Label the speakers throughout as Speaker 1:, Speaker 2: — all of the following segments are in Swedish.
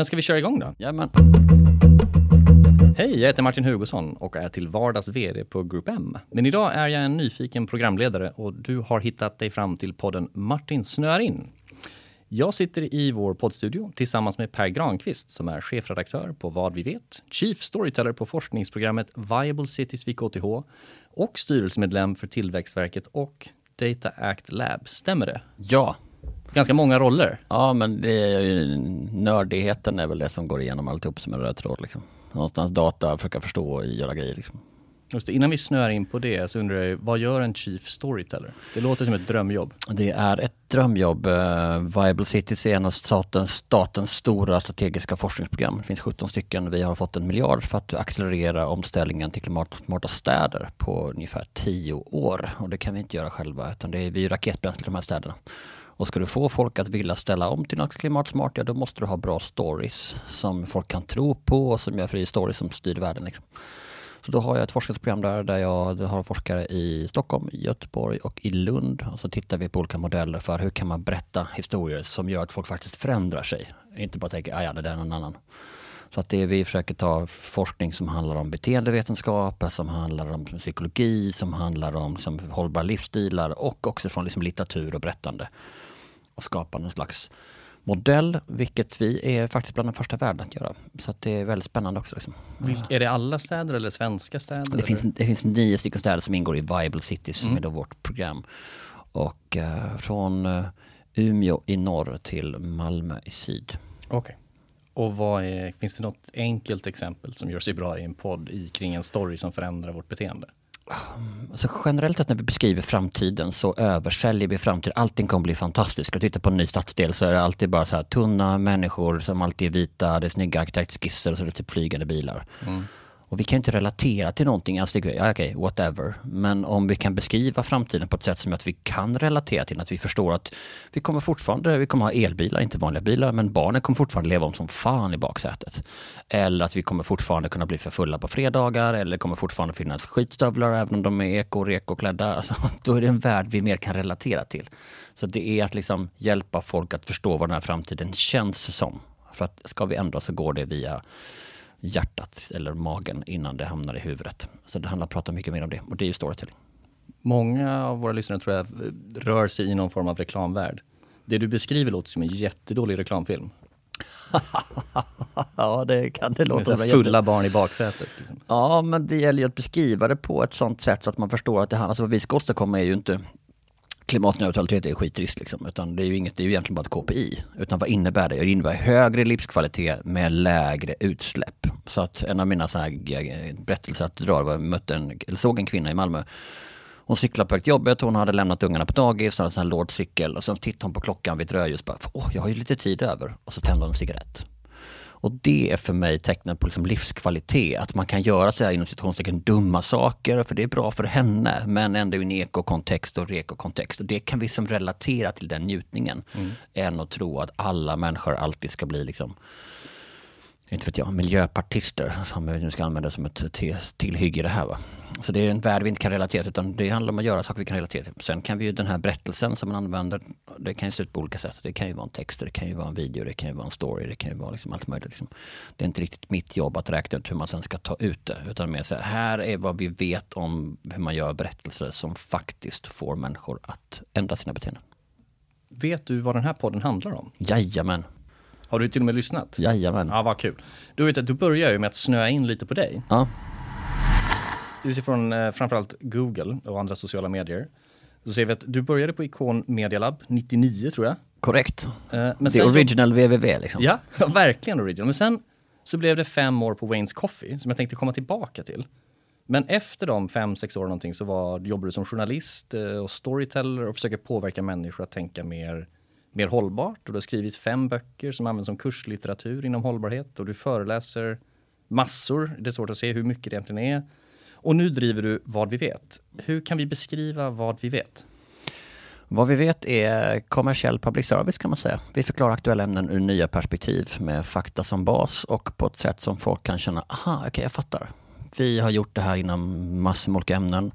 Speaker 1: Men ska vi köra igång då?
Speaker 2: Jajamän.
Speaker 1: Hej, jag heter Martin Hugosson och är till vardags VD på Group M. Men idag är jag en nyfiken programledare och du har hittat dig fram till podden Martin snöar in. Jag sitter i vår poddstudio tillsammans med Per Granqvist som är chefredaktör på Vad vi vet, Chief Storyteller på forskningsprogrammet Viable Cities vid KTH och styrelsemedlem för Tillväxtverket och Data Act Lab. Stämmer det?
Speaker 2: Ja.
Speaker 1: Ganska många roller.
Speaker 2: Ja, men det är ju, nördigheten är väl det som går igenom alltihop som en röd tråd. Liksom. Någonstans data, försöka förstå och göra grejer. Liksom.
Speaker 1: Just det, innan vi snöar in på det så undrar jag, vad gör en Chief Storyteller? Det låter som ett drömjobb.
Speaker 2: Det är ett drömjobb. Uh, Viable Cities är en av statens, statens stora strategiska forskningsprogram. Det finns 17 stycken. Vi har fått en miljard för att accelerera omställningen till klimatsmarta städer på ungefär 10 år. Och det kan vi inte göra själva utan det är vi raketbränsle i de här städerna. Och ska du få folk att vilja ställa om till något klimatsmart, ja då måste du ha bra stories som folk kan tro på och som gör fri stories som styr världen. Liksom. Så då har jag ett forskningsprogram där, där jag har forskare i Stockholm, Göteborg och i Lund. Och så tittar vi på olika modeller för hur kan man berätta historier som gör att folk faktiskt förändrar sig. Inte bara tänker, ah, ja det där är någon annan. Så att det vi försöker ta forskning som handlar om beteendevetenskap, som handlar om psykologi, som handlar om som hållbara livsstilar och också från liksom litteratur och berättande. Och skapa någon slags modell, vilket vi är faktiskt bland de första världen att göra. Så att det är väldigt spännande också. Liksom.
Speaker 1: Är det alla städer eller svenska städer?
Speaker 2: Det finns, det finns nio stycken städer som ingår i Viable Cities mm. med vårt program. Och uh, från uh, Umeå i norr till Malmö i syd.
Speaker 1: Okej. Okay. Och vad är, finns det något enkelt exempel som gör sig bra i en podd i, kring en story som förändrar vårt beteende?
Speaker 2: Alltså generellt sett när vi beskriver framtiden så översäljer vi framtiden. Allting kommer bli fantastiskt. Ska titta på en ny stadsdel så är det alltid bara så här tunna människor som alltid är vita, det är snygga arkitektskisser och så är det typ flygande bilar. Mm. Och vi kan inte relatera till någonting, alltså, ja, okej, okay, whatever. Men om vi kan beskriva framtiden på ett sätt som gör att vi kan relatera till att vi förstår att vi kommer fortfarande, vi kommer ha elbilar, inte vanliga bilar, men barnen kommer fortfarande leva om som fan i baksätet. Eller att vi kommer fortfarande kunna bli för fulla på fredagar, eller kommer fortfarande finnas skitstövlar även om de är eko reko klädda. Alltså, då är det en värld vi mer kan relatera till. Så det är att liksom hjälpa folk att förstå vad den här framtiden känns som. För att ska vi ändra så går det via hjärtat eller magen innan det hamnar i huvudet. Så det handlar om att prata mycket mer om det och det är ju storytelling.
Speaker 1: Många av våra lyssnare tror jag rör sig i någon form av reklamvärld. Det du beskriver låter som en jättedålig reklamfilm.
Speaker 2: ja, det kan det låta.
Speaker 1: Med fulla jätte... barn i baksätet. Liksom.
Speaker 2: Ja, men det gäller ju att beskriva det på ett sånt sätt så att man förstår att det handlar, alltså vad vi ska åstadkomma är ju inte klimatneutralitet är skitrist liksom, utan det är ju inget, det är ju egentligen bara ett KPI. Utan vad innebär det? Det innebär högre livskvalitet med lägre utsläpp. Så att en av mina så här berättelser att dra var jag mötte en, eller såg en kvinna i Malmö. Hon cyklade på ett jobbet, hon hade lämnat ungarna på dagis, hon hade en sån här lådcykel och sen tittade hon på klockan vid ett rödljus bara, åh, jag har ju lite tid över. Och så tände hon en cigarett. Och det är för mig tecknet på liksom livskvalitet. Att man kan göra så här inom situationstecken dumma saker, för det är bra för henne, men ändå i en ekokontext och rekokontext. Och det kan vi som relatera till den njutningen, mm. än att tro att alla människor alltid ska bli liksom inte vet jag, miljöpartister som vi nu ska använda som ett tillhygge det här. Va? Så det är en värld vi inte kan relatera till utan det handlar om att göra saker vi kan relatera till. Sen kan vi ju den här berättelsen som man använder, det kan ju se ut på olika sätt. Det kan ju vara en text, det kan ju vara en video, det kan ju vara en story, det kan ju vara liksom allt möjligt. Liksom. Det är inte riktigt mitt jobb att räkna ut hur man sen ska ta ut det. Utan mer så här, här är vad vi vet om hur man gör berättelser som faktiskt får människor att ändra sina beteenden.
Speaker 1: Vet du vad den här podden handlar om?
Speaker 2: Jajamän.
Speaker 1: Har du till och med lyssnat?
Speaker 2: Jajamän.
Speaker 1: Ja, vad kul. Du vet att du börjar ju med att snöa in lite på dig.
Speaker 2: Ja.
Speaker 1: Utifrån eh, framförallt Google och andra sociala medier. Så ser vi att du började på Icon Media Lab 99 tror jag.
Speaker 2: Korrekt. Eh, men The original www liksom.
Speaker 1: Ja, verkligen original. Men sen så blev det fem år på Waynes Coffee som jag tänkte komma tillbaka till. Men efter de fem, sex år någonting så var, jobbade du som journalist eh, och storyteller och försöker påverka människor att tänka mer mer hållbart och du har skrivit fem böcker som används som kurslitteratur inom hållbarhet och du föreläser massor. Det är svårt att se hur mycket det egentligen är. Och nu driver du Vad vi vet. Hur kan vi beskriva vad vi vet?
Speaker 2: Vad vi vet är kommersiell public service kan man säga. Vi förklarar aktuella ämnen ur nya perspektiv med fakta som bas och på ett sätt som folk kan känna, aha, okej okay, jag fattar. Vi har gjort det här inom massor med olika ämnen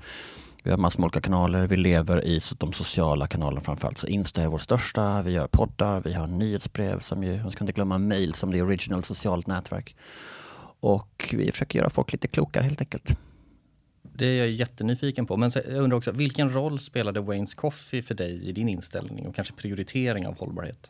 Speaker 2: vi har massor med olika kanaler. Vi lever i de sociala kanalerna framförallt. Så Insta är vår största. Vi gör poddar. Vi har nyhetsbrev som ju, man ska inte glömma mail som det original socialt nätverk. Och vi försöker göra folk lite klokare helt enkelt.
Speaker 1: Det är jag jättenyfiken på. Men jag undrar också, vilken roll spelade Waynes Coffee för dig i din inställning och kanske prioritering av hållbarhet?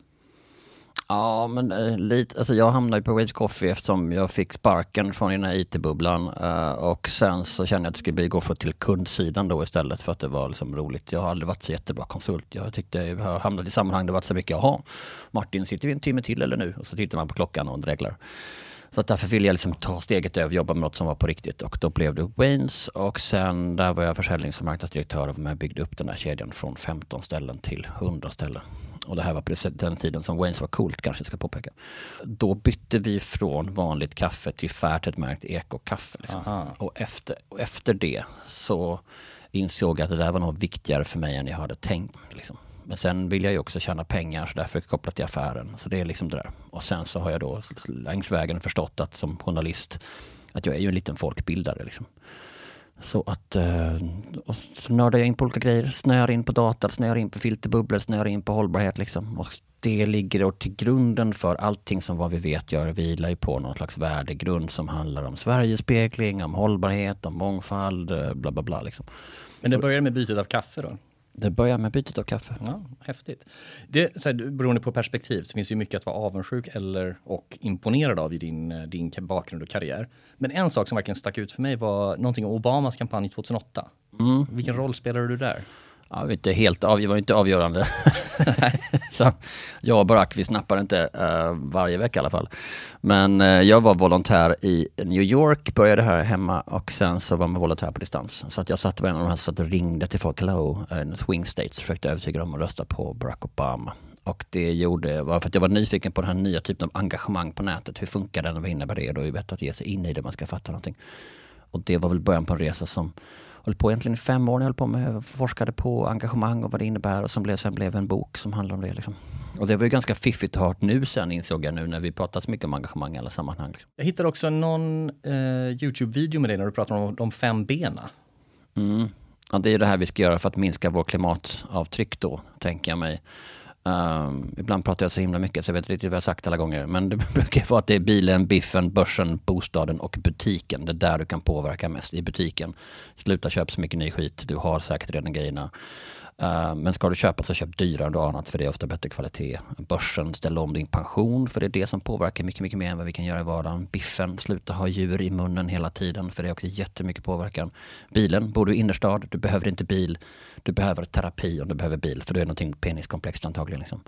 Speaker 2: Ja, men äh, lite, alltså jag hamnade på Wage Coffee eftersom jag fick sparken från den här IT-bubblan äh, och sen så kände jag att det skulle bli gå för till kundsidan då istället för att det var liksom roligt. Jag har aldrig varit så jättebra konsult. Jag tyckte jag har hamnat i sammanhang där det varit så mycket, jaha, Martin sitter vi en timme till eller nu? Och så tittar man på klockan och reglar. Så att därför ville jag liksom ta steget över och jobba med något som var på riktigt och då blev det Waynes och sen där var jag försäljnings och marknadsdirektör och med byggde upp den här kedjan från 15 ställen till 100 ställen. Och det här var på den tiden som Waynes var coolt kanske jag ska påpeka. Då bytte vi från vanligt kaffe till Fairtrade-märkt ekokaffe. Liksom. Och, efter, och efter det så insåg jag att det där var nog viktigare för mig än jag hade tänkt. Liksom. Men sen vill jag ju också tjäna pengar så därför kopplat till affären. Så det är liksom det där. Och sen så har jag då längs vägen förstått att som journalist att jag är ju en liten folkbildare liksom. Så att eh, och så nördar jag in på olika grejer, snöar in på data, snöar in på filterbubblor, snöar in på hållbarhet liksom. Och det ligger då till grunden för allting som vad vi vet gör vilar ju på någon slags värdegrund som handlar om Sverigespegling, om hållbarhet, om mångfald, eh, bla bla bla liksom.
Speaker 1: Men det började med bytet av kaffe då?
Speaker 2: Det börjar med bytet av kaffe.
Speaker 1: Ja, häftigt. Det, så här, beroende på perspektiv så finns det ju mycket att vara avundsjuk eller och imponerad av i din, eh, din bakgrund och karriär. Men en sak som verkligen stack ut för mig var någonting om Obamas kampanj 2008. Mm. Vilken roll spelade du där?
Speaker 2: Ja, inte helt av, det var inte avgörande. så jag och Barack, vi snappar inte uh, varje vecka i alla fall. Men uh, jag var volontär i New York, började här hemma och sen så var man volontär på distans. Så att jag satt med en av de här satt och ringde till folk, hello, uh, swing states, försökte övertyga dem att rösta på Barack Obama. Och det gjorde, var för att jag var nyfiken på den här nya typen av engagemang på nätet. Hur funkar den och vad innebär det? Då är det bättre att ge sig in i det man ska fatta någonting. Och det var väl början på en resa som höll på egentligen i fem år. Jag höll på med, forskade på engagemang och vad det innebär och som blev, sen blev en bok som handlar om det. Liksom. Och det var ju ganska fiffigt ha nu sen insåg jag nu när vi pratar så mycket om engagemang i alla sammanhang. Liksom.
Speaker 1: Jag hittade också någon eh, Youtube-video med dig när du pratar om de fem bena.
Speaker 2: Mm. Ja, det är det här vi ska göra för att minska vår klimatavtryck då, tänker jag mig. Um, ibland pratar jag så himla mycket så jag vet inte riktigt vad jag sagt alla gånger. Men det brukar vara att det är bilen, biffen, börsen, bostaden och butiken. Det är där du kan påverka mest, i butiken. Sluta köpa så mycket ny skit, du har säkert redan grejerna. Eh, men ska du köpa så köp dyrare än du annat för det är ofta bättre kvalitet. Börsen, ställ om din pension för det är det som påverkar mycket, mycket mer än vad vi kan göra i vardagen. Biffen, sluta ha djur i munnen hela tiden för det är också jättemycket påverkan. Bilen, bor du i innerstad, du behöver inte bil. Du behöver terapi om du behöver bil för det är någonting peniskomplext antagligen. Liksom.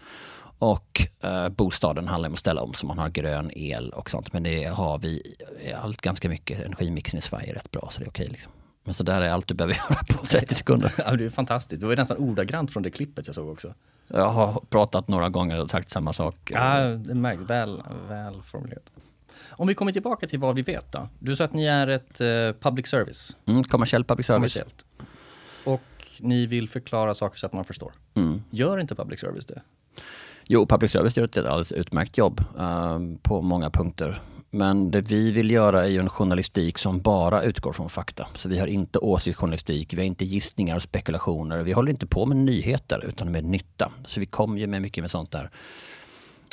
Speaker 2: Och eh, bostaden handlar om att ställa om så man har grön el och sånt. Men det har vi eh, allt ganska mycket. Energimixen i Sverige är rätt bra så det är okej. liksom. Men så där är allt du behöver göra på 30 sekunder.
Speaker 1: ja, det är fantastiskt. Det var nästan ordagrant från det klippet jag såg också.
Speaker 2: Jag har pratat några gånger och sagt samma sak.
Speaker 1: Ja, det märks. Väl, väl formulerat. Om vi kommer tillbaka till vad vi vet då. Du sa att ni är ett uh, public service.
Speaker 2: Mm, kommersiell public service. Kommersiellt.
Speaker 1: Och ni vill förklara saker så att man förstår. Mm. Gör inte public service det?
Speaker 2: Jo, public service gör ett alldeles utmärkt jobb uh, på många punkter. Men det vi vill göra är ju en journalistik som bara utgår från fakta. Så vi har inte åsiktsjournalistik, vi har inte gissningar och spekulationer. Vi håller inte på med nyheter utan med nytta. Så vi kommer ju med mycket med sånt där,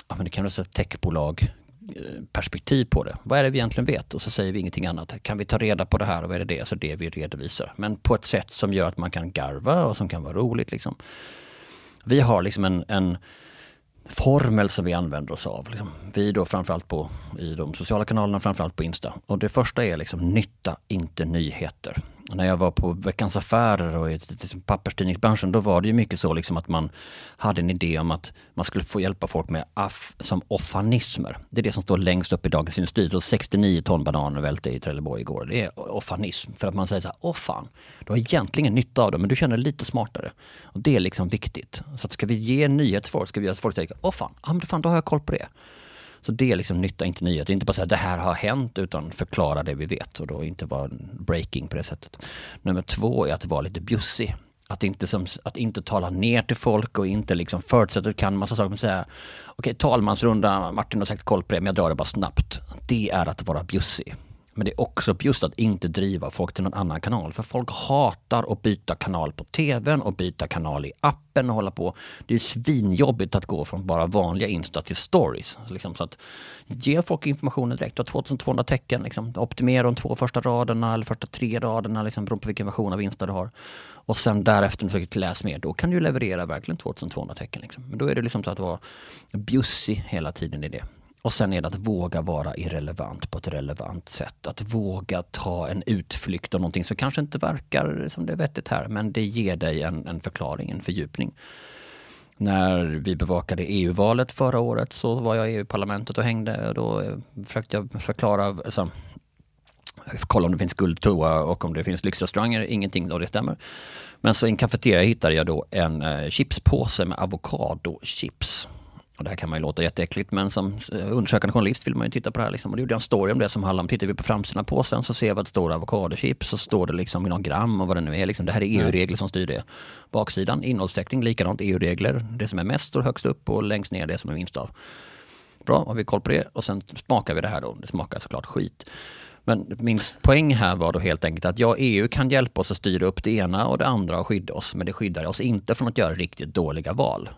Speaker 2: ja men det kan vara ett techbolag eh, perspektiv på det. Vad är det vi egentligen vet? Och så säger vi ingenting annat. Kan vi ta reda på det här och vad är det det? Så det vi redovisar. Men på ett sätt som gör att man kan garva och som kan vara roligt liksom. Vi har liksom en, en formel som vi använder oss av. Liksom. Vi då framförallt på, i de sociala kanalerna, framförallt på Insta. Och det första är liksom nytta, inte nyheter när jag var på Veckans Affärer och i liksom papperstidningsbranschen, då var det ju mycket så liksom att man hade en idé om att man skulle få hjälpa folk med aff som offanismer. Det är det som står längst upp i Dagens Industri. Så 69 ton bananer välte i Trelleborg igår. Det är offanism. För att man säger så här, åh fan, du har egentligen nytta av det, men du känner dig lite smartare. Och det är liksom viktigt. Så att ska vi ge nyhetsfolk, ska vi göra att folk tänker, åh fan, ja men fan, då har jag koll på det. Så det är liksom nytta, inte nyhet. Det är inte bara säga det här har hänt utan förklara det vi vet och då inte vara breaking på det sättet. Nummer två är att vara lite bjussig. Att inte, som, att inte tala ner till folk och inte liksom förutsätta att du kan massa saker. Men säga, okej, okay, talmansrunda, Martin har sagt koll på det, men jag drar det bara snabbt. Det är att vara bjussig. Men det är också just att inte driva folk till någon annan kanal. För folk hatar att byta kanal på tvn och byta kanal i appen och hålla på. Det är svinjobbigt att gå från bara vanliga Insta till stories. Så, liksom, så att ge folk informationen direkt. Du har 2200 tecken. Liksom. Optimera de två första raderna eller första tre raderna liksom, beroende på vilken version av Insta du har. Och sen därefter försöker läsa mer. Då kan du leverera verkligen 2200 tecken. Liksom. Men då är det liksom så att vara bjussig hela tiden i det. Och sen är det att våga vara irrelevant på ett relevant sätt. Att våga ta en utflykt av någonting som kanske inte verkar som det är vettigt här, men det ger dig en, en förklaring, en fördjupning. När vi bevakade EU-valet förra året så var jag i EU-parlamentet och hängde och då eh, försökte jag förklara, alltså, kolla om det finns guldtoa och om det finns lyxrestauranger, ingenting då det stämmer. Men så i en kafeteria hittade jag då en eh, chipspåse med avokadochips. Och det här kan man ju låta jätteäckligt men som eh, undersökande journalist vill man ju titta på det här. Liksom. Och då gjorde jag en story om det som handlar om, tittar vi på framsidan av påsen så ser vi att det står avokadochips så står det liksom i någon gram och vad det nu är. Liksom. Det här är EU-regler som styr det. Baksidan innehållstäckning, likadant EU-regler. Det som är mest står högst upp och längst ner det som är minst av. Bra, har vi koll på det och sen smakar vi det här då. Det smakar såklart skit. Men min poäng här var då helt enkelt att ja, EU kan hjälpa oss att styra upp det ena och det andra och skydda oss. Men det skyddar oss inte från att göra riktigt dåliga val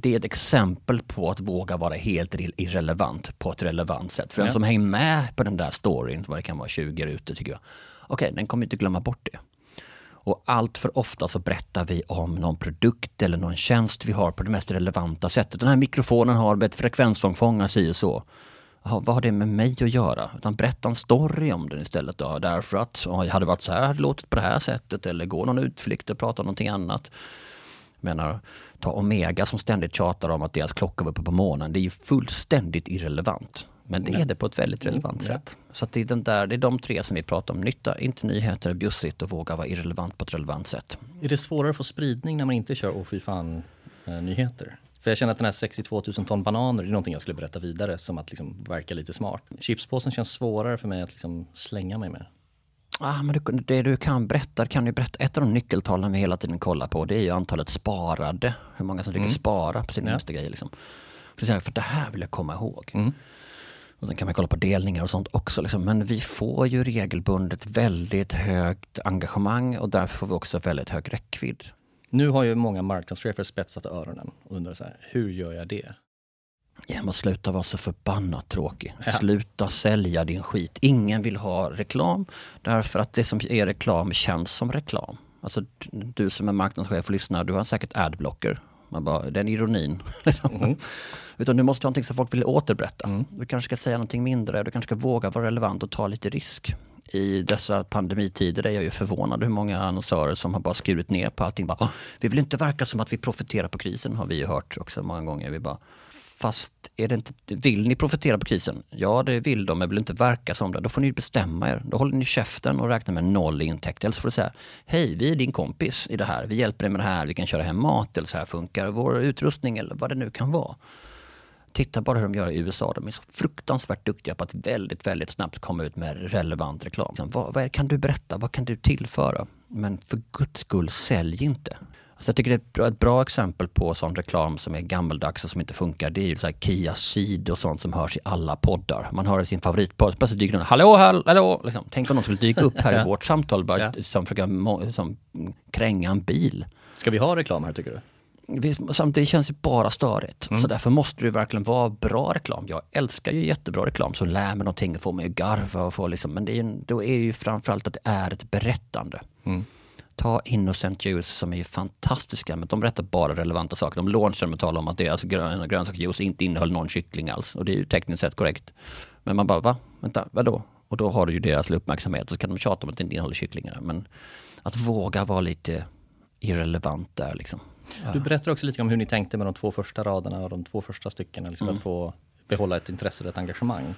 Speaker 2: det är ett exempel på att våga vara helt irrelevant på ett relevant sätt. För ja. den som hänger med på den där storyn, vad det kan vara 20 rutor tycker jag, okej, okay, den kommer inte glömma bort det. Och allt för ofta så berättar vi om någon produkt eller någon tjänst vi har på det mest relevanta sättet. Den här mikrofonen har ett frekvensomfångare, si och så. Aha, vad har det med mig att göra? Utan berätta en story om den istället. Då. Därför att, oh, hade det varit så här, hade låtit på det här sättet. Eller gå någon utflykt och prata om någonting annat menar, ta Omega som ständigt tjatar om att deras klockor var uppe på månen. Det är ju fullständigt irrelevant. Men det är det på ett väldigt mm, relevant mm, sätt. Så det är, den där, det är de tre som vi pratar om. Nytta, inte nyheter, bjussigt och våga vara irrelevant på ett relevant sätt.
Speaker 1: Är det svårare att få spridning när man inte kör åh fy fan eh, nyheter? För jag känner att den här 62 000 ton bananer är någonting jag skulle berätta vidare som att liksom verka lite smart. Chipspåsen känns svårare för mig att liksom slänga mig med.
Speaker 2: Ah, men du, det du kan berätta, kan du berätta, ett av de nyckeltalen vi hela tiden kollar på det är ju antalet sparade. Hur många som lyckas mm. spara på sina ja. nästa grejer. Liksom. För det här vill jag komma ihåg. Mm. Och sen kan man kolla på delningar och sånt också. Liksom. Men vi får ju regelbundet väldigt högt engagemang och därför får vi också väldigt hög räckvidd.
Speaker 1: Nu har ju många marknadschefer spetsat öronen och undrar så här, hur gör jag det?
Speaker 2: Ja, men sluta vara så förbannat tråkig. Ja. Sluta sälja din skit. Ingen vill ha reklam därför att det som är reklam känns som reklam. Alltså du som är marknadschef och lyssnar, du har säkert adblocker. Man bara, den ironin. Liksom. Mm. Utan du måste ha någonting som folk vill återberätta. Mm. Du kanske ska säga någonting mindre, du kanske ska våga vara relevant och ta lite risk. I dessa pandemitider är jag ju förvånad hur många annonsörer som har bara skurit ner på allting. Bara, vi vill inte verka som att vi profiterar på krisen, har vi ju hört också många gånger. Vi bara, Fast är det inte, vill ni profitera på krisen? Ja, det vill de, men vill inte verka som det. Då får ni bestämma er. Då håller ni käften och räknar med noll intäkt. Eller så får du säga, hej, vi är din kompis i det här. Vi hjälper dig med det här. Vi kan köra hem mat eller så här funkar vår utrustning eller vad det nu kan vara. Titta bara hur de gör i USA. De är så fruktansvärt duktiga på att väldigt, väldigt snabbt komma ut med relevant reklam. Vad, vad kan du berätta? Vad kan du tillföra? Men för guds skull, sälj inte. Så jag tycker det är ett bra, ett bra, exempel på sån reklam som är gammeldags och som inte funkar. Det är ju så här Kia Ceed och sånt som hörs i alla poddar. Man hör i sin favoritpodd, plötsligt dyker någon, hallå, hallå! Liksom. Tänk om någon skulle dyka upp här i vårt samtal bara ja. som försöker som, kränga en bil.
Speaker 1: Ska vi ha reklam här tycker du?
Speaker 2: Samtidigt känns det bara störigt. Mm. Så därför måste det verkligen vara bra reklam. Jag älskar ju jättebra reklam som lär mig någonting och får mig att garva och få liksom, men det är, då är ju framförallt att det är ett berättande. Mm. Ta Innocent Juice som är fantastiska, men de berättar bara relevanta saker. De launchar med att tala om att deras grön, grönsaksjuice inte innehöll någon kyckling alls. Och det är ju tekniskt sett korrekt. Men man bara, va? Vänta, vadå? Och då har du ju deras uppmärksamhet och så kan de tjata om att det inte innehåller kycklingar. Men att våga vara lite irrelevant där liksom.
Speaker 1: Du berättar också lite om hur ni tänkte med de två första raderna och de två första styckena, liksom mm. att få behålla ett intresse och ett engagemang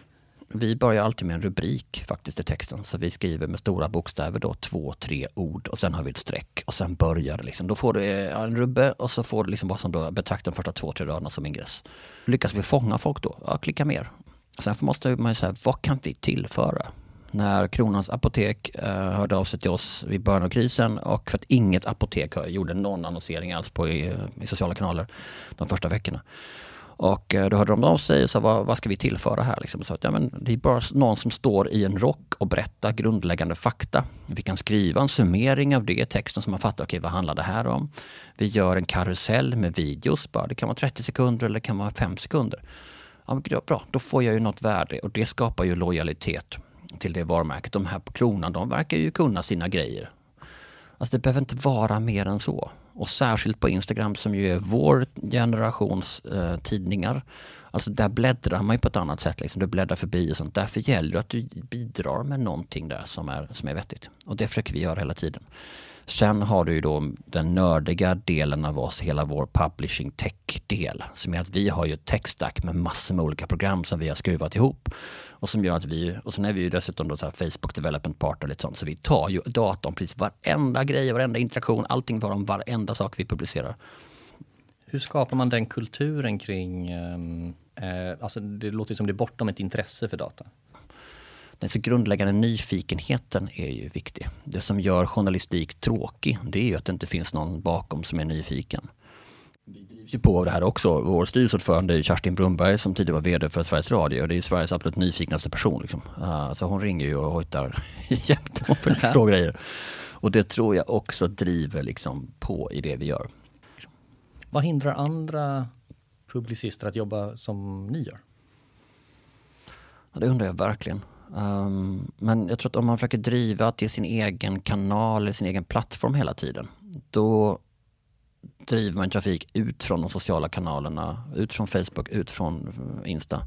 Speaker 2: vi börjar alltid med en rubrik faktiskt i texten. Så vi skriver med stora bokstäver då två, tre ord och sen har vi ett streck och sen börjar det liksom. Då får du eh, en rubbe och så får du liksom bara som då betrakta de första två, tre raderna som ingress. Lyckas vi fånga folk då? Ja, klicka mer. Sen måste man ju säga, vad kan vi tillföra? När Kronans Apotek eh, hörde av sig till oss vid början av krisen och för att inget apotek gjorde någon annonsering alls på i, i sociala kanaler de första veckorna. Och eh, då hörde de av sig och sa, vad, vad ska vi tillföra här? Liksom. Så att, ja, men det är bara någon som står i en rock och berättar grundläggande fakta. Vi kan skriva en summering av det, texten som man fattar, okej okay, vad handlar det här om? Vi gör en karusell med videos, bara. det kan vara 30 sekunder eller det kan vara 5 sekunder. Ja, bra, då får jag ju något värde och det skapar ju lojalitet till det varumärket. De här på kronan, de verkar ju kunna sina grejer. Alltså det behöver inte vara mer än så. Och särskilt på Instagram som ju är vår generations eh, tidningar. Alltså där bläddrar man ju på ett annat sätt. Liksom. Du bläddrar förbi och sånt. Därför gäller det att du bidrar med någonting där som är, som är vettigt. Och det försöker vi göra hela tiden. Sen har du ju då den nördiga delen av oss, hela vår publishing tech-del. Som är att vi har ju ett tech-stack med massor med olika program som vi har skruvat ihop. Och som gör att vi, och sen är vi ju dessutom då så Facebook Development Partner lite sånt. Så vi tar ju datorn precis varenda grej, varenda interaktion, allting var om varenda sak vi publicerar.
Speaker 1: Hur skapar man den kulturen kring, ehm, eh, alltså det låter som det är bortom ett intresse för data?
Speaker 2: Den så grundläggande nyfikenheten är ju viktig. Det som gör journalistik tråkig, det är ju att det inte finns någon bakom som är nyfiken. Ju på av det här också. Vår styrelseordförande är Kerstin Brunberg som tidigare var VD för Sveriges Radio. Det är Sveriges absolut nyfiknaste person. Liksom. Uh, så hon ringer ju och hojtar jämt och förstår grejer. Och det tror jag också driver liksom på i det vi gör.
Speaker 1: Vad hindrar andra publicister att jobba som ni gör?
Speaker 2: Ja, det undrar jag verkligen. Um, men jag tror att om man försöker driva till sin egen kanal eller sin egen plattform hela tiden, då driver man trafik ut från de sociala kanalerna, ut från Facebook, ut från eh, Insta.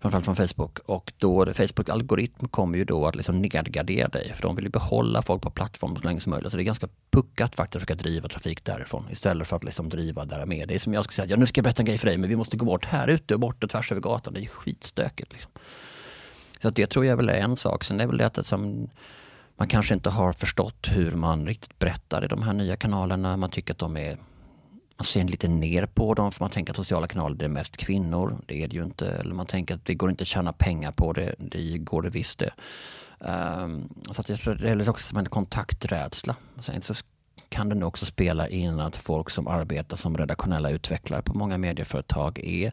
Speaker 2: Framförallt från Facebook. Och då Facebook algoritm kommer ju då att liksom nedgradera dig. För de vill ju behålla folk på plattformen så länge som möjligt. Så det är ganska puckat faktiskt att försöka driva trafik därifrån. Istället för att liksom driva där med. Det är som jag ska säga, ja nu ska jag berätta en grej för dig men vi måste gå bort här ute och bort och tvärs över gatan. Det är skitstökigt. Liksom. Så det tror jag väl är en sak. Sen är väl det att som, man kanske inte har förstått hur man riktigt berättar i de här nya kanalerna. Man tycker att de är man ser lite ner på dem för man tänker att sociala kanaler det är mest kvinnor. Det är det ju inte. Eller man tänker att det går inte att tjäna pengar på det. Det går det visst det. Um, så att det är också som en kontakträdsla. Sen så kan det nog också spela in att folk som arbetar som redaktionella utvecklare på många medieföretag är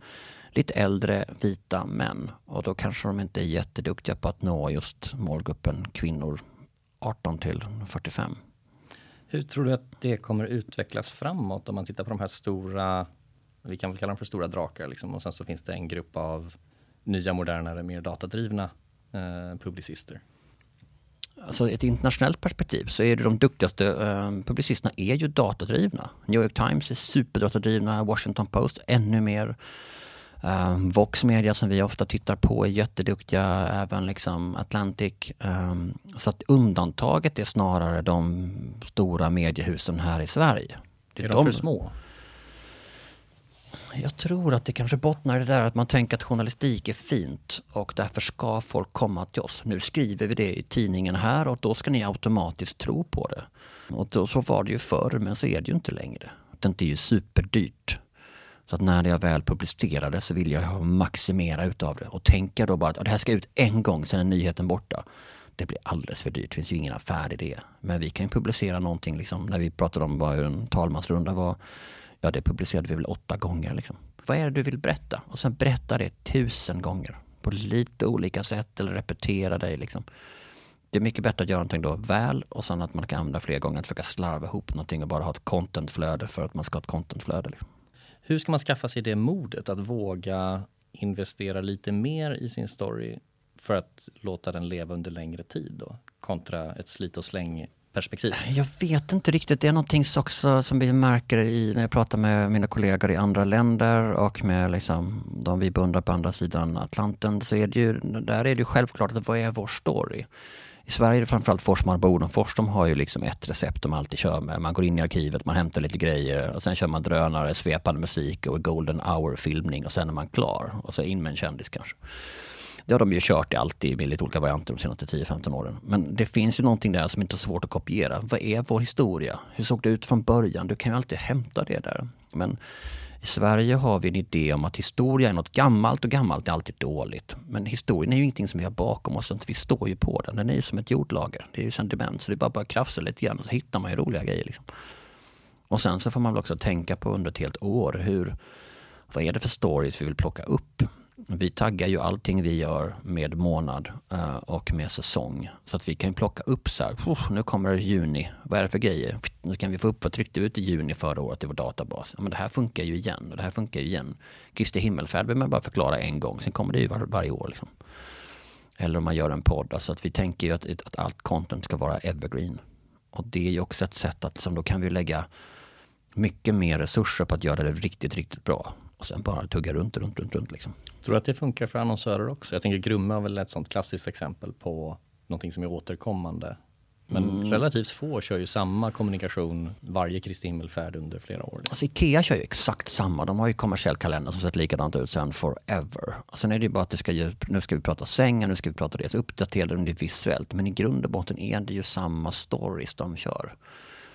Speaker 2: lite äldre vita män. Och då kanske de inte är jätteduktiga på att nå just målgruppen kvinnor 18 till 45.
Speaker 1: Hur tror du att det kommer utvecklas framåt om man tittar på de här stora, vi kan väl kalla dem för stora drakar liksom, och sen så finns det en grupp av nya modernare, mer datadrivna eh, publicister?
Speaker 2: Alltså ett internationellt perspektiv så är det de duktigaste eh, publicisterna är ju datadrivna. New York Times är superdatadrivna, Washington Post ännu mer. Um, Vox Media som vi ofta tittar på är jätteduktiga, även liksom Atlantic. Um, så att undantaget är snarare de stora mediehusen här i Sverige.
Speaker 1: Det är, är de, de för små?
Speaker 2: Jag tror att det kanske bottnar i det där att man tänker att journalistik är fint och därför ska folk komma till oss. Nu skriver vi det i tidningen här och då ska ni automatiskt tro på det. Och då, så var det ju förr men så är det ju inte längre. Det är ju superdyrt så att när jag väl publicerade så vill jag maximera utav det och tänka då bara att det här ska ut en gång, sen är nyheten borta. Det blir alldeles för dyrt, det finns ju ingen affär i det. Men vi kan ju publicera någonting, liksom, när vi pratade om vad en talmansrunda var, ja det publicerade vi väl åtta gånger. Liksom. Vad är det du vill berätta? Och sen berätta det tusen gånger på lite olika sätt eller repetera dig. Liksom. Det är mycket bättre att göra någonting då väl och sen att man kan använda fler gånger, att försöka slarva ihop någonting och bara ha ett contentflöde för att man ska ha ett contentflöde. Liksom.
Speaker 1: Hur ska man skaffa sig det modet att våga investera lite mer i sin story för att låta den leva under längre tid då? Kontra ett slit och släng perspektiv?
Speaker 2: Jag vet inte riktigt. Det är någonting också som vi märker i, när jag pratar med mina kollegor i andra länder och med liksom, de vi beundrar på andra sidan Atlanten. Så är det ju, där är det ju självklart att vad är vår story? I Sverige är det framförallt Forsman och Bodenfors, de har ju liksom ett recept de alltid kör med. Man går in i arkivet, man hämtar lite grejer och sen kör man drönare, svepande musik och golden hour-filmning och sen är man klar. Och så in med en kändis kanske. Det har de ju kört i alltid i lite olika varianter de senaste 10-15 åren. Men det finns ju någonting där som inte är så svårt att kopiera. Vad är vår historia? Hur såg det ut från början? Du kan ju alltid hämta det där. Men i Sverige har vi en idé om att historia är något gammalt och gammalt är alltid dåligt. Men historien är ju ingenting som vi har bakom oss, vi står ju på den. Den är ju som ett jordlager. Det är ju sentiment, så det är bara att krafsa lite grann så hittar man ju roliga grejer. Liksom. Och sen så får man väl också tänka på under ett helt år hur Vad är det för stories vi vill plocka upp? Vi taggar ju allting vi gör med månad eh, och med säsong. Så att vi kan plocka upp så här, nu kommer det juni, vad är det för grejer? Nu kan vi få upp, vad tryckte vi ut i juni förra året i vår databas? Ja, men det här funkar ju igen och det här funkar ju igen. Kristi himmelfärd behöver man bara förklara en gång, sen kommer det ju var, varje år. Liksom. Eller om man gör en podd, alltså att vi tänker ju att, att allt content ska vara evergreen. Och det är ju också ett sätt att, som då kan vi lägga mycket mer resurser på att göra det riktigt, riktigt bra. Och sen bara tugga runt, runt, runt, runt liksom.
Speaker 1: Tror du att det funkar för annonsörer också? Jag tänker Grumme är väl ett sånt klassiskt exempel på någonting som är återkommande. Men mm. relativt få kör ju samma kommunikation varje Kristi himmelfärd under flera år.
Speaker 2: Alltså Ikea kör ju exakt samma. De har ju kommersiell kalender som sett likadant ut sedan forever. Sen är det ju bara att det ska ju, nu ska vi prata sängar, nu ska vi prata resa, uppdatera det visuellt. Men i grund och botten är det ju samma stories de kör.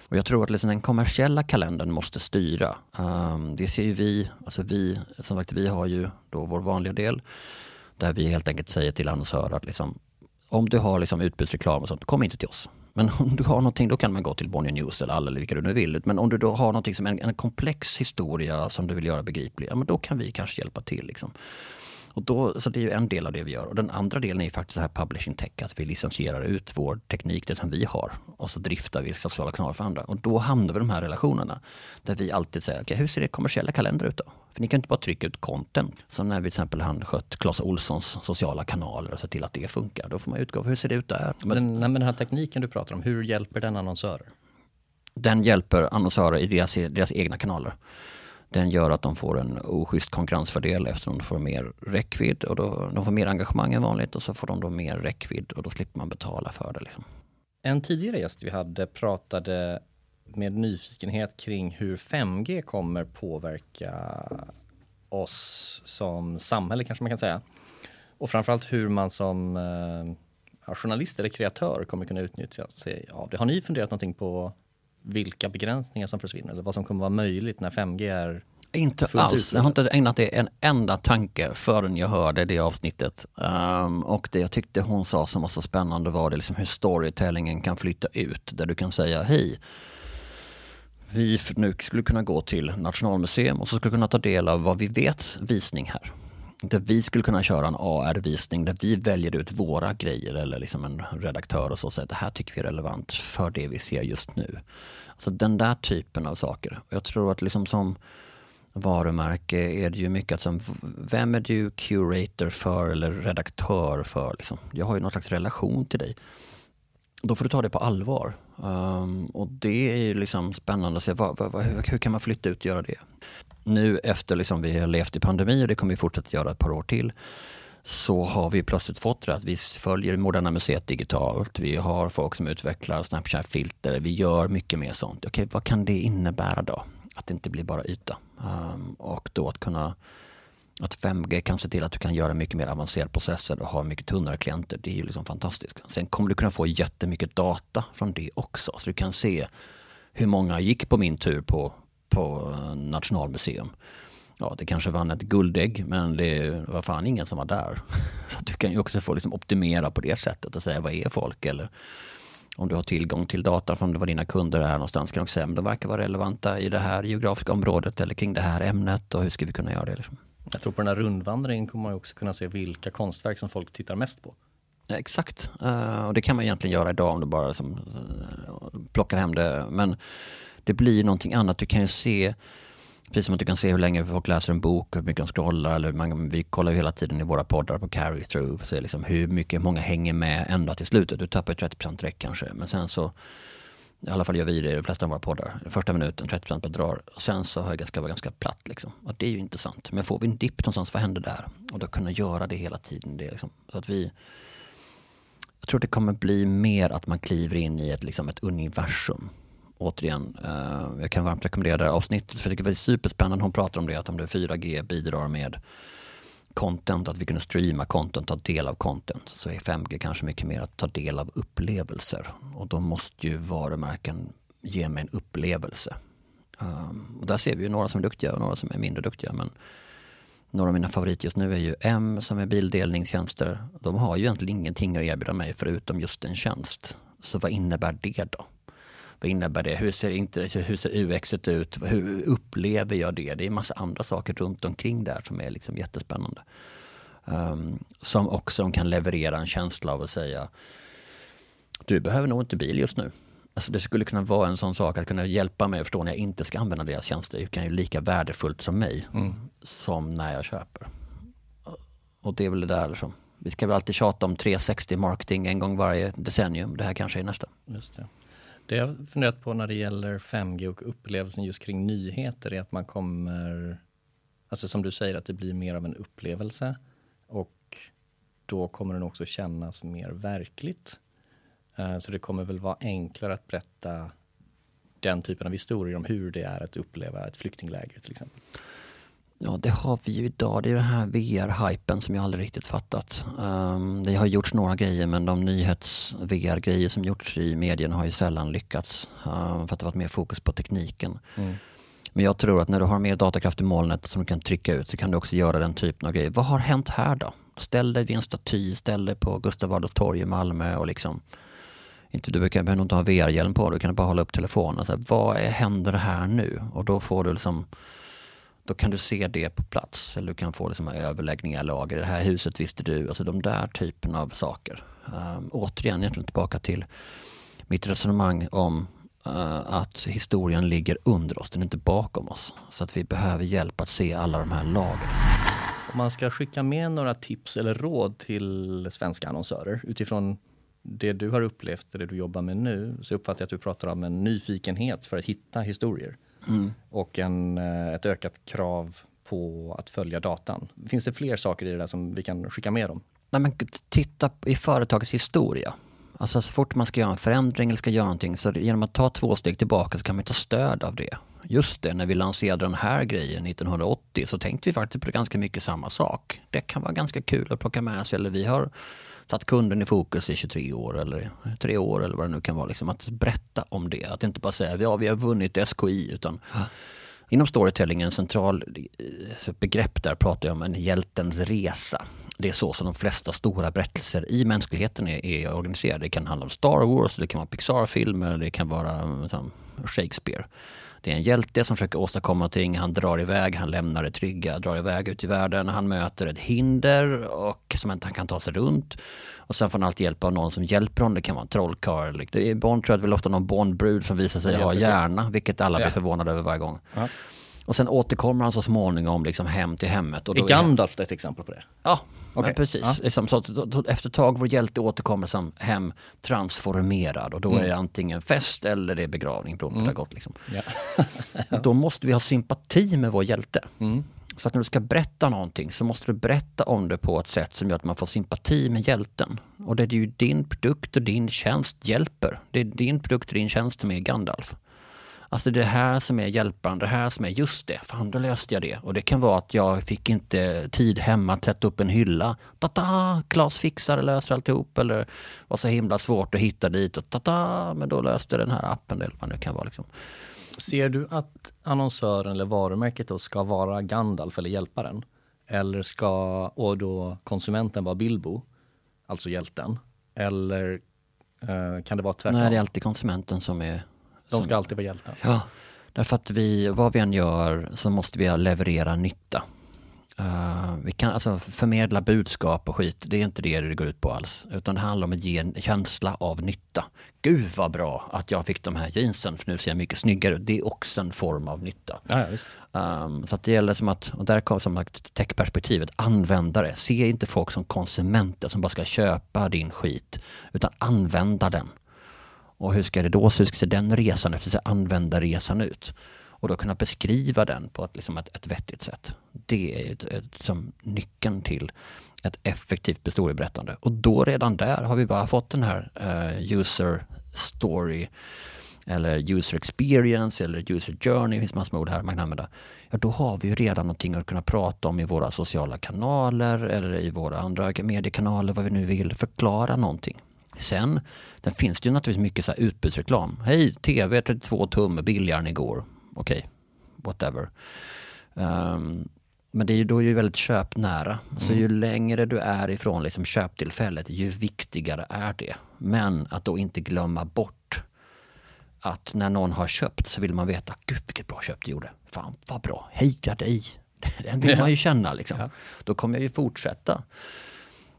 Speaker 2: Och jag tror att liksom den kommersiella kalendern måste styra. Um, det ser ju vi, alltså vi, som sagt vi har ju då vår vanliga del där vi helt enkelt säger till annonsörer att liksom, om du har liksom utbudsreklam och sånt, kom inte till oss. Men om du har någonting, då kan man gå till Bonnier News eller alla eller vilka du nu vill. Men om du då har någonting som en, en komplex historia som du vill göra begriplig, ja men då kan vi kanske hjälpa till. Liksom. Och då, så det är ju en del av det vi gör. Och den andra delen är ju faktiskt så här publishing tech, att vi licensierar ut vår teknik, det som vi har. Och så driftar vi sociala kanaler för andra. Och då hamnar vi i de här relationerna. Där vi alltid säger, okay, hur ser det kommersiella kalender ut då? För ni kan inte bara trycka ut content. Som när vi till exempel han skött Clas Olssons sociala kanaler och sett till att det funkar. Då får man utgå, hur ser det ut där?
Speaker 1: Men, men den här tekniken du pratar om, hur hjälper den annonsörer?
Speaker 2: Den hjälper annonsörer i deras, deras egna kanaler. Den gör att de får en oschysst konkurrensfördel eftersom de får mer räckvidd och då, de får mer engagemang än vanligt och så får de då mer räckvidd och då slipper man betala för det. Liksom.
Speaker 1: En tidigare gäst vi hade pratade med nyfikenhet kring hur 5G kommer påverka oss som samhälle kanske man kan säga. Och framförallt hur man som eh, journalist eller kreatör kommer kunna utnyttja sig av det. Har ni funderat någonting på vilka begränsningar som försvinner eller vad som kommer vara möjligt när 5G är
Speaker 2: inte alls. Jag har inte ägnat det en enda tanke förrän jag hörde det avsnittet. Um, och det jag tyckte hon sa som var så spännande var det liksom hur storytellingen kan flytta ut. Där du kan säga hej, vi nu skulle kunna gå till Nationalmuseum och så skulle kunna ta del av vad vi vet visning här. Där vi skulle kunna köra en AR-visning där vi väljer ut våra grejer eller liksom en redaktör och så säger att det här tycker vi är relevant för det vi ser just nu. Alltså den där typen av saker. Jag tror att liksom som varumärke är det ju mycket att som, vem är du curator för eller redaktör för? Liksom? Jag har ju någon slags relation till dig. Då får du ta det på allvar. Um, och det är ju liksom spännande att se vad, vad, hur, hur, kan man flytta ut och göra det? Nu efter liksom vi har levt i pandemi och det kommer vi fortsätta göra ett par år till så har vi plötsligt fått det att vi följer Moderna Museet digitalt. Vi har folk som utvecklar Snapchat-filter. Vi gör mycket mer sånt. Okej, vad kan det innebära då? Att det inte blir bara yta. Um, och då att kunna att 5G kan se till att du kan göra mycket mer avancerade processer och ha mycket tunnare klienter. Det är ju liksom fantastiskt. Sen kommer du kunna få jättemycket data från det också. Så du kan se hur många gick på min tur på, på Nationalmuseum ja, det kanske vann ett guldägg, men det var fan ingen som var där. Så du kan ju också få liksom optimera på det sättet och säga vad är folk? Eller om du har tillgång till data från vad dina kunder är någonstans kan du säga om de verkar vara relevanta i det här geografiska området eller kring det här ämnet och hur ska vi kunna göra det? Liksom?
Speaker 1: Jag tror på den här rundvandringen kommer man också kunna se vilka konstverk som folk tittar mest på.
Speaker 2: Exakt, uh, och det kan man egentligen göra idag om du bara liksom, plockar hem det. Men det blir någonting annat. Du kan ju se Precis som att du kan se hur länge folk läser en bok, hur mycket de scrollar. Eller man, vi kollar ju hela tiden i våra poddar på carry through. Se liksom hur mycket många hänger med ända till slutet. Du tappar 30% direkt kanske. Men sen så, i alla fall gör vi det i de flesta av våra poddar. Första minuten 30% bedrar. Sen så har jag ska vara ganska platt liksom. Och det är ju intressant. Men får vi en dipp någonstans, vad händer där? Och då kunna göra det hela tiden. Det liksom, så att vi, jag tror det kommer bli mer att man kliver in i ett, liksom ett universum återigen, eh, jag kan varmt rekommendera det här avsnittet för det är superspännande. Hon pratar om det, att om det är 4G bidrar med content, att vi kunde streama content, ta del av content, så är 5G kanske mycket mer att ta del av upplevelser. Och då måste ju varumärken ge mig en upplevelse. Um, och där ser vi ju några som är duktiga och några som är mindre duktiga. Men några av mina favoriter just nu är ju M som är bildelningstjänster. De har ju egentligen ingenting att erbjuda mig förutom just en tjänst. Så vad innebär det då? Vad innebär det? Hur ser, inte, hur ser UXet ut? Hur upplever jag det? Det är en massa andra saker runt omkring där som är liksom jättespännande. Um, som också kan leverera en känsla av att säga du behöver nog inte bil just nu. Alltså det skulle kunna vara en sån sak att kunna hjälpa mig att förstå när jag inte ska använda deras tjänster. Det kan ju lika värdefullt som mig mm. som när jag köper. Och det är väl det där som, vi ska väl alltid tjata om 360 marketing en gång varje decennium. Det här kanske är nästa.
Speaker 1: Just det. Det jag funderat på när det gäller 5G och upplevelsen just kring nyheter är att man kommer, alltså som du säger att det blir mer av en upplevelse och då kommer den också kännas mer verkligt. Eh, så det kommer väl vara enklare att berätta den typen av historier om hur det är att uppleva ett flyktingläger till exempel.
Speaker 2: Ja, det har vi ju idag. Det är den här VR-hypen som jag aldrig riktigt fattat. Um, det har gjorts några grejer men de nyhets-VR-grejer som gjorts i medierna har ju sällan lyckats. Um, för att det varit mer fokus på tekniken. Mm. Men jag tror att när du har mer datakraft i molnet som du kan trycka ut så kan du också göra den typen av grejer. Vad har hänt här då? Ställ dig vid en staty, ställ dig på Gustav Adolfs torg i Malmö och liksom inte, du behöver nog inte ha VR-hjälm på, du kan bara hålla upp telefonen. Så här, vad är, händer här nu? Och då får du liksom då kan du se det på plats eller du kan få liksom överläggningar, lager, det här huset visste du, alltså de där typen av saker. Um, återigen, jag tror tillbaka till mitt resonemang om uh, att historien ligger under oss, den är inte bakom oss. Så att vi behöver hjälp att se alla de här lagren.
Speaker 1: Om man ska skicka med några tips eller råd till svenska annonsörer utifrån det du har upplevt och det du jobbar med nu så uppfattar jag att du pratar om en nyfikenhet för att hitta historier. Mm. Och en, eh, ett ökat krav på att följa datan. Finns det fler saker i det där som vi kan skicka med dem?
Speaker 2: Nej, men titta i företagets historia. Alltså så fort man ska göra en förändring eller ska göra någonting så genom att ta två steg tillbaka så kan man ta stöd av det. Just det, när vi lanserade den här grejen 1980 så tänkte vi faktiskt på ganska mycket samma sak. Det kan vara ganska kul att plocka med sig eller vi har satt kunden i fokus i 23 år eller tre år eller vad det nu kan vara. Liksom, att berätta om det, att inte bara säga ja, vi har vunnit SKI utan Inom storytelling, en central eh, begrepp där pratar jag om en hjältens resa. Det är så som de flesta stora berättelser i mänskligheten är, är organiserade. Det kan handla om Star Wars, det kan vara Pixar-filmer, det kan vara eh, Shakespeare. Det är en hjälte som försöker åstadkomma någonting, han drar iväg, han lämnar det trygga, drar iväg ut i världen, han möter ett hinder och som inte han kan ta sig runt. Och sen får han alltid hjälp av någon som hjälper honom, det kan vara en trollkarl. I Bond tror jag väl ofta någon Bondbrud som visar sig ha hjärna, vilket alla blir förvånade över varje gång. Ja. Och sen återkommer han så småningom liksom hem till hemmet. Och
Speaker 1: då är Gandalf ett exempel på det?
Speaker 2: Ja, okay. precis. Ja. Liksom, så, efter ett tag vår hjälte återkommer som hem transformerad och då mm. är det antingen fest eller det är begravning beroende på mm. det gått. Liksom. Ja. då måste vi ha sympati med vår hjälte. Mm. Så att när du ska berätta någonting så måste du berätta om det på ett sätt som gör att man får sympati med hjälten. Och det är ju din produkt och din tjänst hjälper. Det är din produkt och din tjänst som är Gandalf. Alltså det här som är hjälparen, det här som är just det, fan då löste jag det. Och det kan vara att jag fick inte tid hemma att sätta upp en hylla. Tata, Klas fixade, löser alltihop. Eller var så himla svårt att hitta dit och tata, men då löste den här appen eller vad det kan vara. Liksom.
Speaker 1: Ser du att annonsören eller varumärket då ska vara Gandalf eller hjälparen? Eller ska, och då konsumenten vara Bilbo, alltså hjälten? Eller eh, kan det vara tvärtom?
Speaker 2: Nej, det är alltid konsumenten som är
Speaker 1: de ska alltid vara hjältar.
Speaker 2: Ja, därför att vi, vad vi än gör så måste vi leverera nytta. Uh, vi kan alltså förmedla budskap och skit, det är inte det det går ut på alls. Utan det handlar om att ge en känsla av nytta. Gud vad bra att jag fick de här jeansen för nu ser jag mycket snyggare ut. Det är också en form av nytta.
Speaker 1: Ja,
Speaker 2: ja, um, så att det gäller som att, och där kommer som techperspektivet, användare. Se inte folk som konsumenter som bara ska köpa din skit. Utan använda den. Och hur ska det då se, hur ska den resan hur användarresan ut? Och då kunna beskriva den på ett, liksom ett, ett vettigt sätt. Det är ett, ett, som nyckeln till ett effektivt historieberättande. Och då redan där har vi bara fått den här uh, user story eller user experience eller user journey, det finns massor med ord här man kan använda. Ja, då har vi ju redan någonting att kunna prata om i våra sociala kanaler eller i våra andra mediekanaler, vad vi nu vill, förklara någonting. Sen, sen finns det ju naturligtvis mycket så här utbudsreklam. Hej, TV 32 tum billigare än igår. Okej, okay, whatever. Um, men det är ju då ju väldigt köpnära. Mm. Så ju längre du är ifrån liksom köptillfället, ju viktigare är det. Men att då inte glömma bort att när någon har köpt så vill man veta, gud vilket bra köp du gjorde. Fan vad bra, heja dig. Den vill man ju känna liksom.
Speaker 1: Ja.
Speaker 2: Då kommer jag ju fortsätta.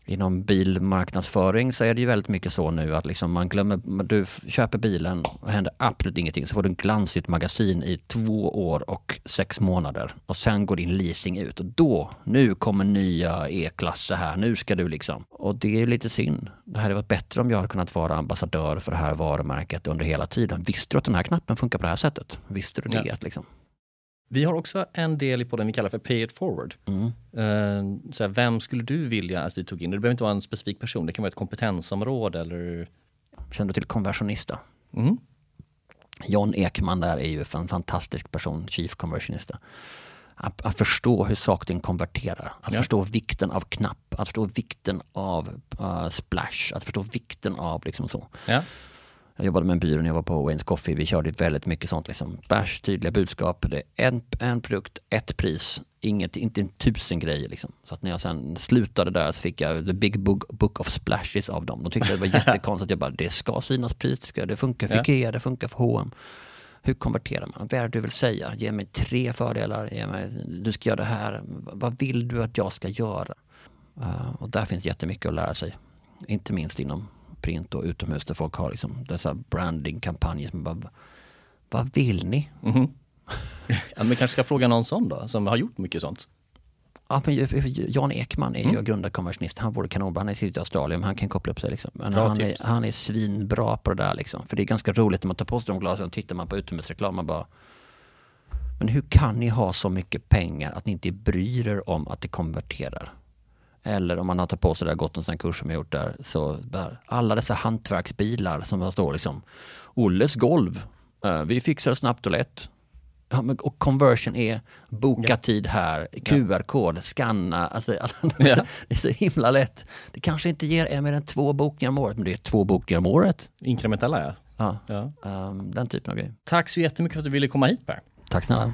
Speaker 2: Inom bilmarknadsföring så är det ju väldigt mycket så nu att liksom man glömmer, du köper bilen och händer absolut ingenting. Så får du en glansigt magasin i två år och sex månader. Och sen går din leasing ut och då, nu kommer nya E-klasser här, nu ska du liksom. Och det är lite synd. Det hade varit bättre om jag hade kunnat vara ambassadör för det här varumärket under hela tiden. Visste du att den här knappen funkar på det här sättet? Visste du det?
Speaker 1: Ja.
Speaker 2: Liksom?
Speaker 1: Vi har också en del i podden vi kallar för Pay it forward.
Speaker 2: Mm.
Speaker 1: Eh, så här, vem skulle du vilja att vi tog in? Det behöver inte vara en specifik person, det kan vara ett kompetensområde eller...
Speaker 2: Känner du till konversionista?
Speaker 1: Mm.
Speaker 2: John Ekman där är ju en fantastisk person, chief conversionista. Att, att förstå hur saker ting konverterar, att
Speaker 1: Ja.
Speaker 2: förstå vikten av knapp, att förstå vikten av uh, splash, att förstå vikten av liksom så.
Speaker 1: Ja.
Speaker 2: Jag jobbade med en byrå när jag var på Wayne's Coffee. Vi körde väldigt mycket sånt. Liksom. Bash, tydliga budskap. Det är en, en produkt, ett pris. Inget, inte en tusen grejer. Liksom. Så att när jag sen slutade där så fick jag the big book, book of splashes av dem. De tyckte det var jättekonstigt. Jag bara, det ska synas pris. Det funkar för
Speaker 1: Ja.
Speaker 2: Ikea, det funkar för H&M. Hur konverterar man? Vad är det du vill säga? Ge mig tre fördelar. Ge mig, du ska göra det här. Vad vill du att jag ska göra? Uh, och där finns jättemycket att lära sig. Inte minst inom print och utomhus där folk har liksom dessa brandingkampanjer som bara, vad vill ni?
Speaker 1: Mhm. ja, men kanske ska fråga någon sån då, som har gjort mycket sånt.
Speaker 2: Ja, men Jan Ekman är ju
Speaker 1: Mm.
Speaker 2: grundad konversionist. Han vore kanonbra. Han är i Australien, men han kan koppla upp sig liksom. Men
Speaker 1: Bra
Speaker 2: han är, han är svinbra på det där liksom. För det är ganska roligt när man tar på sig de glasögonen och tittar man på utomhusreklam. Man bara, men hur kan ni ha så mycket pengar att ni inte bryr er om att det konverterar? Eller om man har tagit på sig det där, gått en sån här kurs som jag gjort där, så där, alla dessa hantverksbilar som där står liksom, Olles golv, eh, vi fixar snabbt och lätt. Och conversion är boka tid här, QR-kod, scanna, alltså,
Speaker 1: Ja.
Speaker 2: det är så himla lätt. Det kanske inte ger er mer än två bokningar om året, men det är två bokningar om året.
Speaker 1: Inkrementella ja.
Speaker 2: Ja,
Speaker 1: ja.
Speaker 2: ehm, den typen av grejer.
Speaker 1: Tack så jättemycket för att du ville komma hit Per.
Speaker 2: Tack snälla.